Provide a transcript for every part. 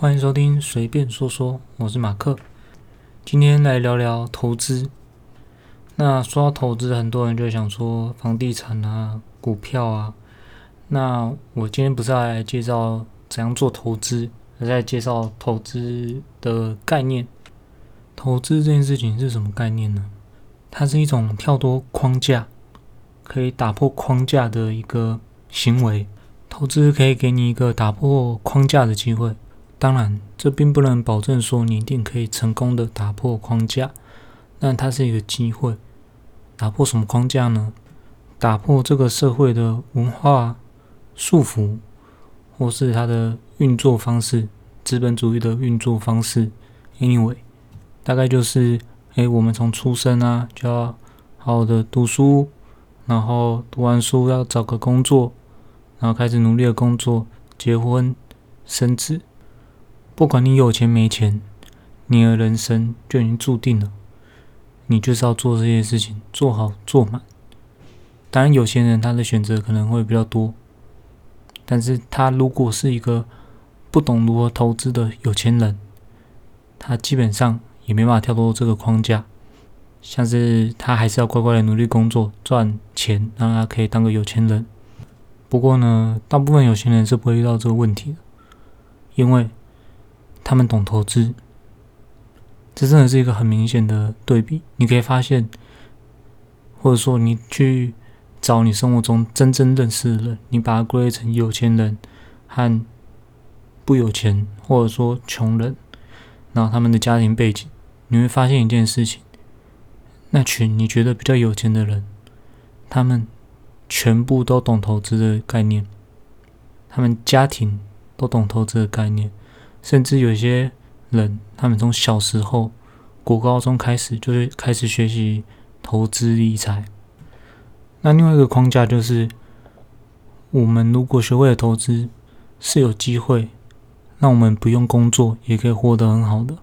欢迎收听随便说说，我是马克。今天来聊聊投资。那说到投资，很多人就想说房地产啊、股票啊。那我今天不是来介绍怎样做投资，而是来介绍投资的概念。投资这件事情是什么概念呢？它是一种跳脱框架，可以打破框架的一个行为。投资可以给你一个打破框架的机会，当然，这并不能保证说你一定可以成功的打破框架，但它是一个机会。打破什么框架呢？打破这个社会的文化束缚，或是它的运作方式，资本主义的运作方式。Anyway，大概就是，哎，我们从出生啊，就要好好的读书，然后读完书要找个工作。然后开始努力的工作、结婚、生子，不管你有钱没钱，你的人生就已经注定了。你就是要做这些事情，做好做满。当然，有钱人他的选择可能会比较多，但是他如果是一个不懂如何投资的有钱人，他基本上也没办法跳脱这个框架。像是他还是要乖乖的努力工作赚钱，让他可以当个有钱人。不过呢，大部分有钱人是不会遇到这个问题的，因为他们懂投资。这真的是一个很明显的对比。你可以发现，或者说你去找你生活中真正认识的人，你把它归类成有钱人和不有钱，或者说穷人，然后他们的家庭背景，你会发现一件事情：那群你觉得比较有钱的人，他们。全部都懂投资的概念，他们家庭都懂投资的概念，甚至有些人，他们从小时候，国高中开始就会开始学习投资理财。那另外一个框架就是，我们如果学会了投资，是有机会让我们不用工作也可以获得很好的。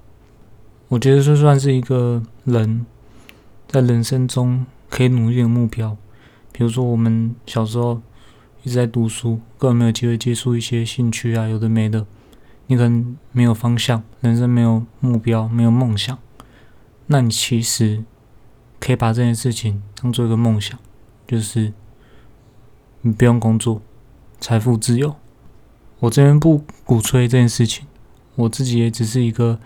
我觉得这算是一个人在人生中可以努力的目标。比如说，我们小时候一直在读书，根本没有机会接触一些兴趣啊，有的没的。你可能没有方向，人生没有目标，没有梦想。那你其实可以把这件事情当做一个梦想，就是你不用工作，财富自由。我这边不鼓吹这件事情，我自己也只是一个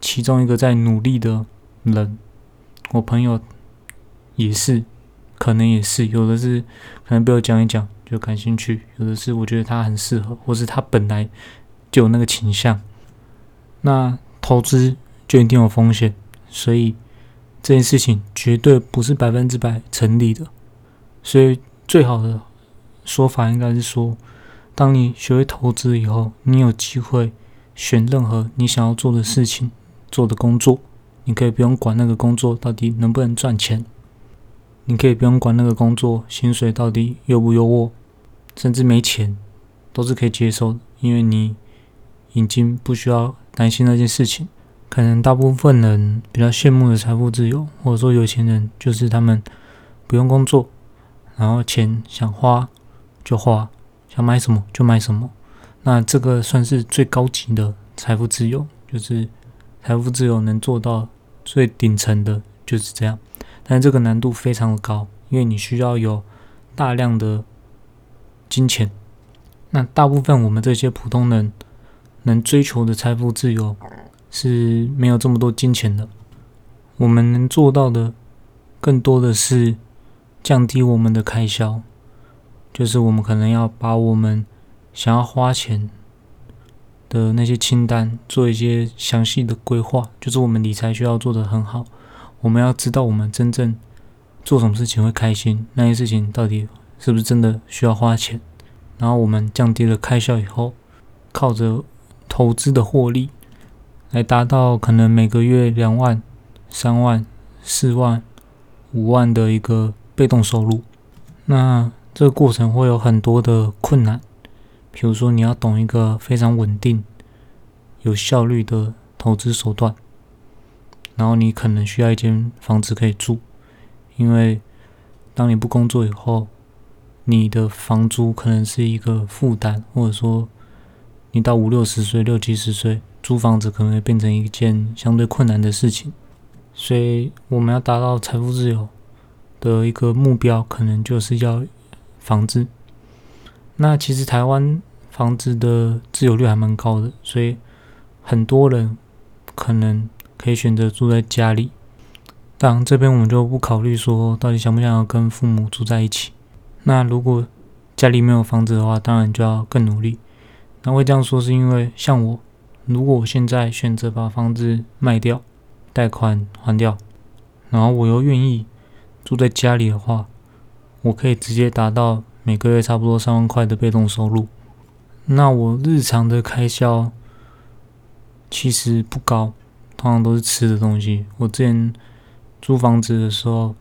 其中一个在努力的人，我朋友也是。可能也是有的是，可能被我讲一讲就感兴趣；有的是我觉得他很适合，或是他本来就有那个倾向。那投资就一定有风险，所以这件事情绝对不是百分之百成立的。所以最好的说法应该是说，当你学会投资以后，你有机会选任何你想要做的事情、做的工作，你可以不用管那个工作到底能不能赚钱。你可以不用管那个工作薪水到底优不优渥，甚至没钱都是可以接受的，因为你已经不需要担心那件事情。可能大部分人比较羡慕的财富自由，或者说有钱人，就是他们不用工作，然后钱想花就花，想买什么就买什么。那这个算是最高级的财富自由，就是财富自由能做到最顶层的就是这样。但这个难度非常的高，因为你需要有大量的金钱。那大部分我们这些普通人能追求的财富自由是没有这么多金钱的。我们能做到的更多的是降低我们的开销，就是我们可能要把我们想要花钱的那些清单做一些详细的规划，就是我们理财需要做得很好。我们要知道，我们真正做什么事情会开心，那些事情到底是不是真的需要花钱？然后我们降低了开销以后，靠着投资的获利来达到可能每个月两万、三万、四万、五万的一个被动收入。那这个过程会有很多的困难，比如说你要懂一个非常稳定、有效率的投资手段。然后你可能需要一间房子可以住，因为当你不工作以后，你的房租可能是一个负担，或者说你到五六十岁、六七十岁，租房子可能会变成一件相对困难的事情。所以，我们要达到财富自由的一个目标，可能就是要房子。那其实台湾房子的自有率还蛮高的，所以很多人可能可以选择住在家里。当然，这边我们就不考虑说到底想不想要跟父母住在一起。那如果家里没有房子的话，当然就要更努力。那会这样说是因为，像我，如果我现在选择把房子卖掉，贷款还掉，然后我又愿意住在家里的话，我可以直接达到每个月差不多三万块的被动收入。那我日常的开销其实不高，通常都是吃的东西。我之前租房子的时候，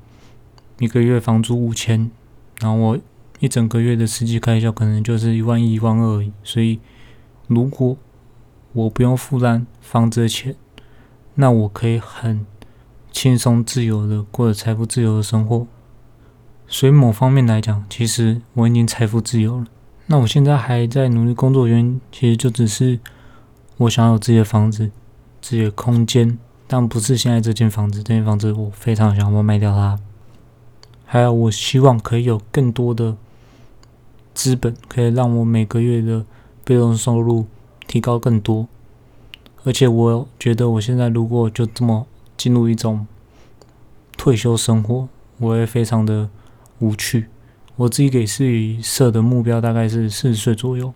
一个月房租五千，然后我一整个月的实际开销可能就是一万一、一万二而已。所以，如果我不用负担房子的钱，那我可以很轻松自由的过着财富自由的生活。所以某方面来讲，其实我已经财富自由了。那我现在还在努力工作，原因其实就只是我想要有自己的房子、自己的空间，但不是现在这间房子。这间房子我非常想要卖掉它。还有，我希望可以有更多的资本，可以让我每个月的被动收入提高更多。而且，我觉得我现在如果就这么进入一种退休生活，我会非常的无趣。我自己给自己设的目标大概是四十岁左右，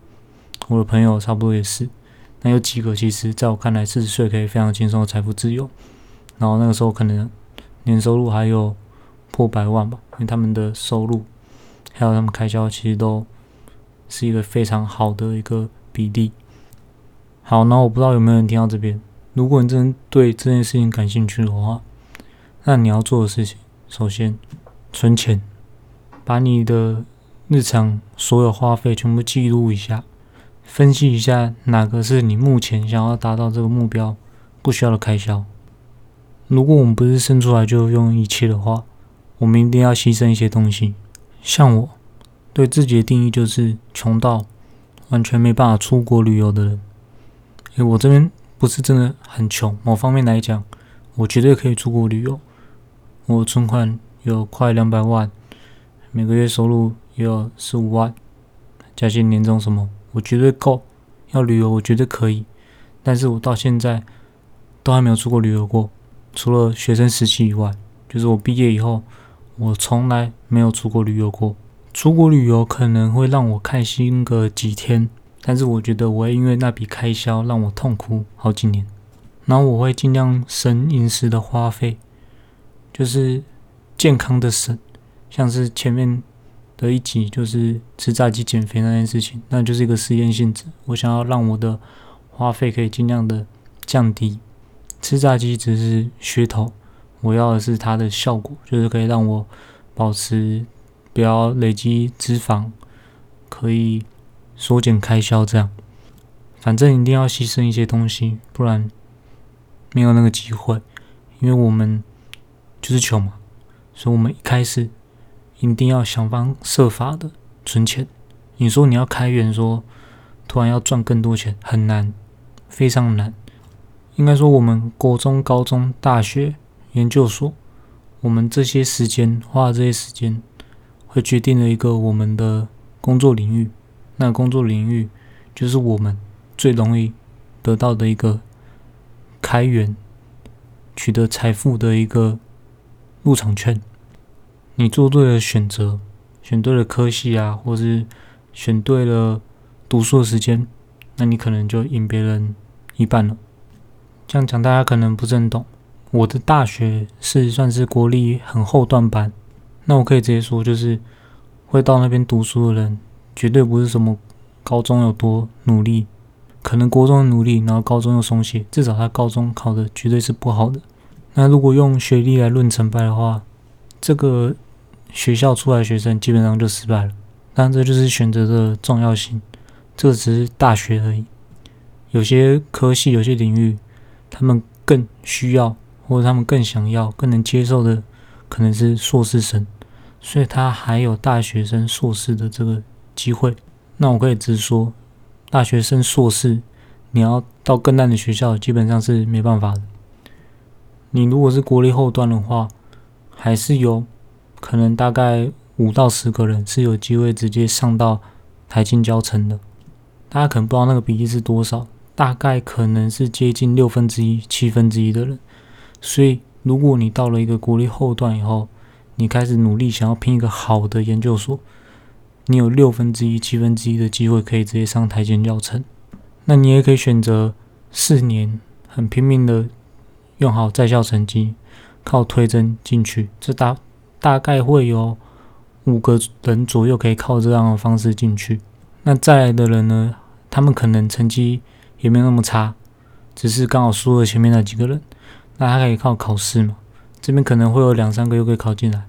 我的朋友差不多也是。那有几个其实在我看来，四十岁可以非常轻松的财富自由，然后那个时候可能年收入还有破百万吧，因为他们的收入还有他们开销其实都是一个非常好的一个比例。好，那我不知道有没有人听到这边。如果你真的对这件事情感兴趣的话，那你要做的事情，首先存钱。把你的日常所有花费全部记录一下，分析一下哪个是你目前想要达到这个目标不需要的开销。如果我们不是生出来就用一切的话，我们一定要牺牲一些东西。像我对自己的定义就是穷到完全没办法出国旅游的人。诶，我这边不是真的很穷，某方面来讲，我绝对可以出国旅游。我存款有快两百万。每个月收入也有四五万，加些年终什么，我绝对够。要旅游，我绝对可以。但是我到现在都还没有出国旅游过，除了学生时期以外，就是我毕业以后，我从来没有出国旅游过。出国旅游可能会让我开心个几天，但是我觉得我会因为那笔开销让我痛苦好几年。然后我会尽量省饮食的花费，就是健康的省。像是前面的一集，就是吃炸鸡减肥那件事情，那就是一个实验性质。我想要让我的花费可以尽量的降低，吃炸鸡只是噱头，我要的是它的效果，就是可以让我保持不要累积脂肪，可以缩减开销这样。反正一定要牺牲一些东西，不然没有那个机会。因为我们就是穷嘛，所以我们一开始。一定要想方设法的存钱。你说你要开源，说突然要赚更多钱，很难，非常难。应该说，我们国中、高中、大学、研究所，我们这些时间花的这些时间，会决定了一个我们的工作领域。那工作领域就是我们最容易得到的一个开源、取得财富的一个入场券。你做对了选择，选对了科系啊，或是选对了读书的时间，那你可能就赢别人一半了。这样讲大家可能不是很懂。我的大学是算是国立很后段班，那我可以直接说，就是会到那边读书的人，绝对不是什么高中有多努力，可能国中努力，然后高中又松懈，至少他高中考的绝对是不好的。那如果用学历来论成败的话，这个。学校出来的学生基本上就失败了，但这就是选择的重要性。这只是大学而已，有些科系、有些领域，他们更需要，或者他们更想要、更能接受的，可能是硕士生，所以他还有大学生硕士的这个机会。那我可以直说，大学生硕士，你要到更烂的学校，基本上是没办法的。你如果是国立后段的话，还是有可能大概五到十个人是有机会直接上到台清交成的。大家可能不知道那个比例是多少，大概可能是接近六分之一、七分之一的人。所以，如果你到了一个国立后段以后，你开始努力想要拼一个好的研究所，你有六分之一、七分之一的机会可以直接上台前教成。那你也可以选择四年很拼命的用好在校成绩，靠推甄进去。这大大概会有五个人左右可以靠这样的方式进去。那再来的人呢，他们可能成绩也没有那么差，只是刚好输了前面那几个人。那他可以靠考试嘛？这边可能会有两三个又可以考进来。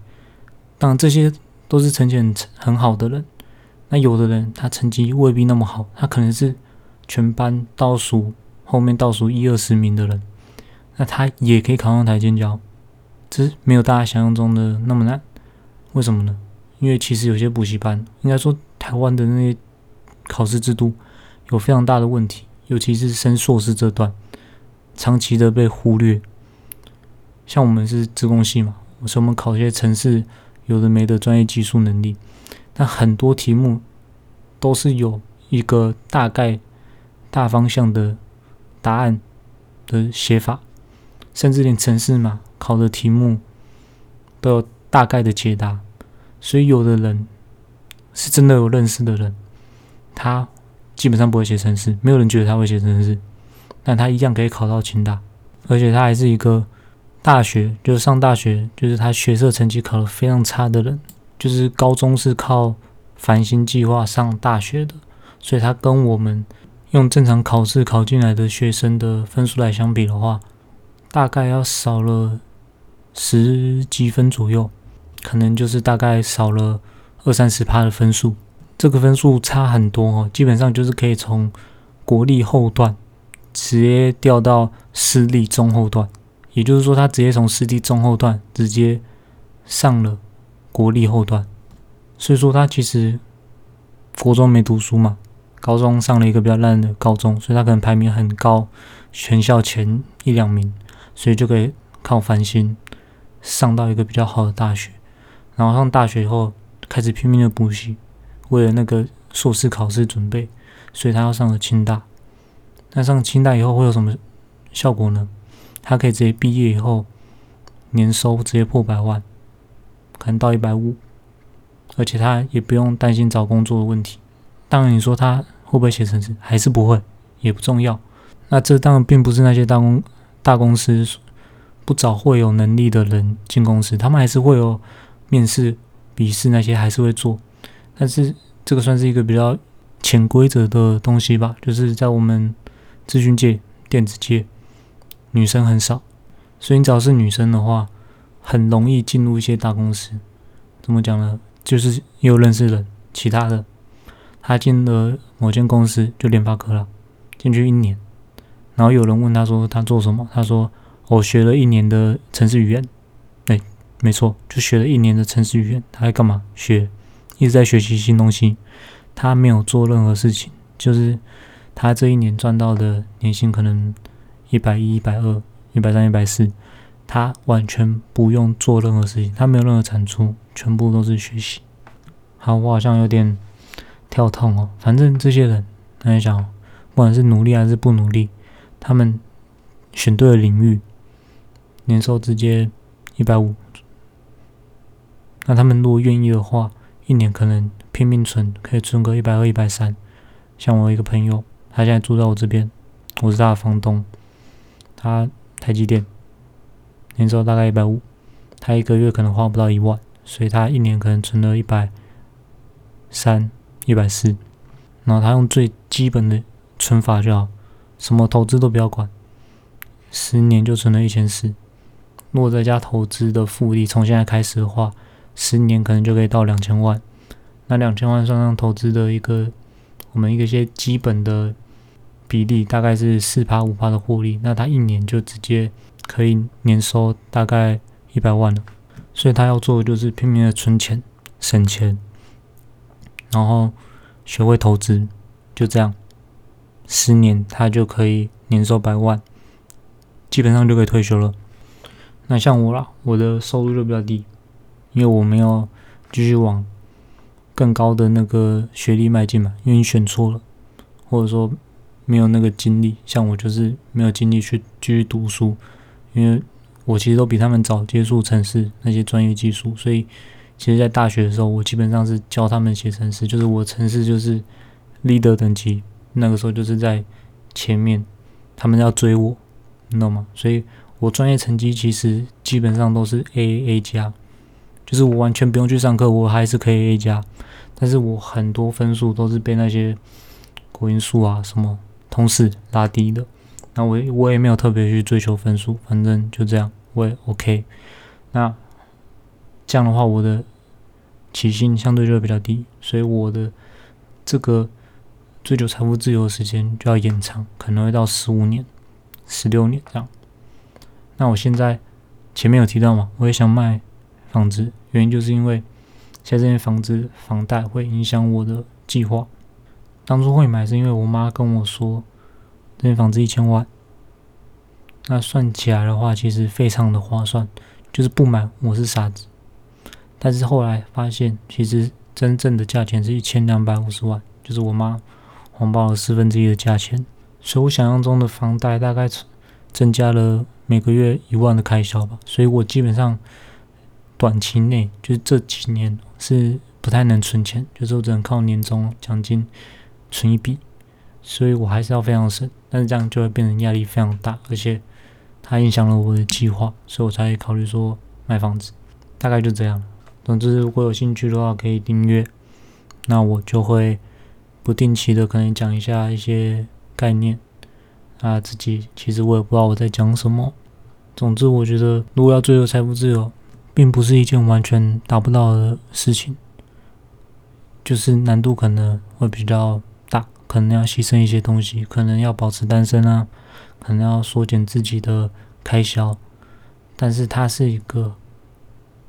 当然这些。都是成绩很很好的人，那有的人他成绩未必那么好，他可能是全班倒数后面倒数一二十名的人，那他也可以考上台清交，只是没有大家想象中的那么难。为什么呢？因为其实有些补习班，应该说台湾的那些考试制度有非常大的问题，尤其是升硕士这段，长期的被忽略。像我们是自贡系嘛，所以我们考一些城市。有的没的专业技术能力，但很多题目都是有一个大概大方向的答案的写法，甚至连程式嘛考的题目都有大概的解答。所以有的人是真的有认识的人，他基本上不会写程式，没有人觉得他会写程式，但他一样可以考到清大，而且他还是一个。大学就是上大学，就是他学测成绩考得非常差的人，就是高中是靠繁星计划上大学的，所以他跟我们用正常考试考进来的学生的分数来相比的话，大概要少了十几分左右，可能就是大概少了二三十趴的分数，这个分数差很多哦，基本上就是可以从国立后段直接掉到私立中后段。也就是说，他直接从私立中后段直接上了国立后段，所以说他其实国中没读书嘛，高中上了一个比较烂的高中，所以他可能排名很高，全校前一两名，所以就可以靠繁星上到一个比较好的大学，然后上大学以后开始拼命的补习，为了那个硕士考试准备，所以他要上了清大。那上清大以后会有什么效果呢？他可以直接毕业以后，年收直接破百万，可能到一百五，而且他也不用担心找工作的问题。当然，你说他会不会写程式，还是不会，也不重要。那这当然并不是那些大公大公司不找会有能力的人进公司，他们还是会有面试、笔试那些还是会做。但是这个算是一个比较潜规则的东西吧，就是在我们资讯界、电子界。女生很少，所以你只要是女生的话，很容易进入一些大公司。怎么讲呢？就是又认识人，其他的，他进了某间公司，就联发科了，进去一年，然后有人问他说他做什么，他说我学了一年的程式语言。对，没错，就学了一年的程式语言。他在干嘛？学，一直在学习新东西。他没有做任何事情，就是他这一年赚到的年薪可能。一百一、一百二、一百三、一百四，他完全不用做任何事情，他没有任何产出，全部都是学习。好，我好像有点跳痛哦。反正这些人，大家想，不管是努力还是不努力，他们选对了领域，年收直接一百五。那他们如果愿意的话，一年可能拼命存，可以存个一百二、一百三。像我一个朋友，他现在住在我这边，我是他的房东。他台积电年收大概一百五，他一个月可能花不到一万，所以他一年可能存了一百三、一百四。然后他用最基本的存法就好，什么投资都不要管，十年就存了一千四。如果再加投资的复利，从现在开始的话，十年可能就可以到两千万。那两千万算上投资的一个，我们一个些基本的。比例大概是四趴五趴的获利，那他一年就直接可以年收大概一百万了。所以他要做的就是拼命的存钱、省钱，然后学会投资，就这样。十年他就可以年收百万，基本上就可以退休了。那像我啦，我的收入就比较低，因为我没有继续往更高的那个学历迈进嘛，因为你选错了，或者说没有那个精力。像我就是没有精力去继续读书，因为我其实都比他们早接触城市那些专业技术，所以其实，在大学的时候，我基本上是教他们写程式，就是我程式就是 leader 等级。那个时候就是在前面，他们要追我，你懂吗？所以我专业成绩其实基本上都是 A A 加，就是我完全不用去上课，我还是可以 A 加。但是我很多分数都是被那些国英数啊什么同时拉低的。那我我也没有特别去追求分数，反正就这样，我也 OK。那这样的话，我的起薪相对就会比较低，所以我的这个。追求财富自由的时间就要延长，可能会到十五年、十六年这样。那我现在前面有提到嘛，我也想卖房子，原因就是因为现在这间房子房贷会影响我的计划。当初会买是因为我妈跟我说，这间房子一千万，那算起来的话其实非常的划算，就是不买我是傻子。但是后来发现，其实真正的价钱是一千两百五十万，就是我妈。红包了四分之一的价钱，所以我想象中的房贷大概增加了每个月一万的开销吧。所以我基本上短期内就是这几年是不太能存钱，就是我只能靠年终奖金存一笔，所以我还是要非常省。但是这样就会变成压力非常大，而且它影响了我的计划，所以我才考虑说卖房子。大概就这样。总之，如果有兴趣的话，可以订阅，那我就会。不定期的可能讲一下一些概念啊，自己其实我也不知道我在讲什么。总之，我觉得如果要追求财富自由，并不是一件完全达不到的事情，就是难度可能会比较，可能要牺牲一些东西，可能要保持单身啊，可能要缩减自己的开销，但是它是一个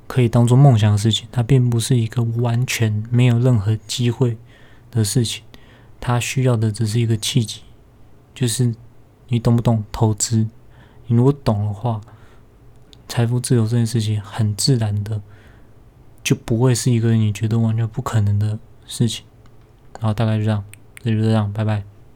可以当做梦想的事情，它并不是一个完全没有任何机会的事情。它需要的只是一个契机，就是你懂不懂投资？你如果懂的话，财富自由这件事情很自然的就不会是一个你觉得完全不可能的事情。然后大概就这样，那就这样，拜拜。